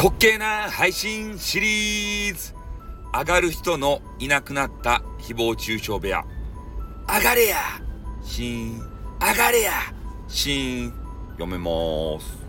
滑稽な配信シリーズ。上がる人のいなくなった誹謗中傷部屋。上がれやシー上がれやシー読めます。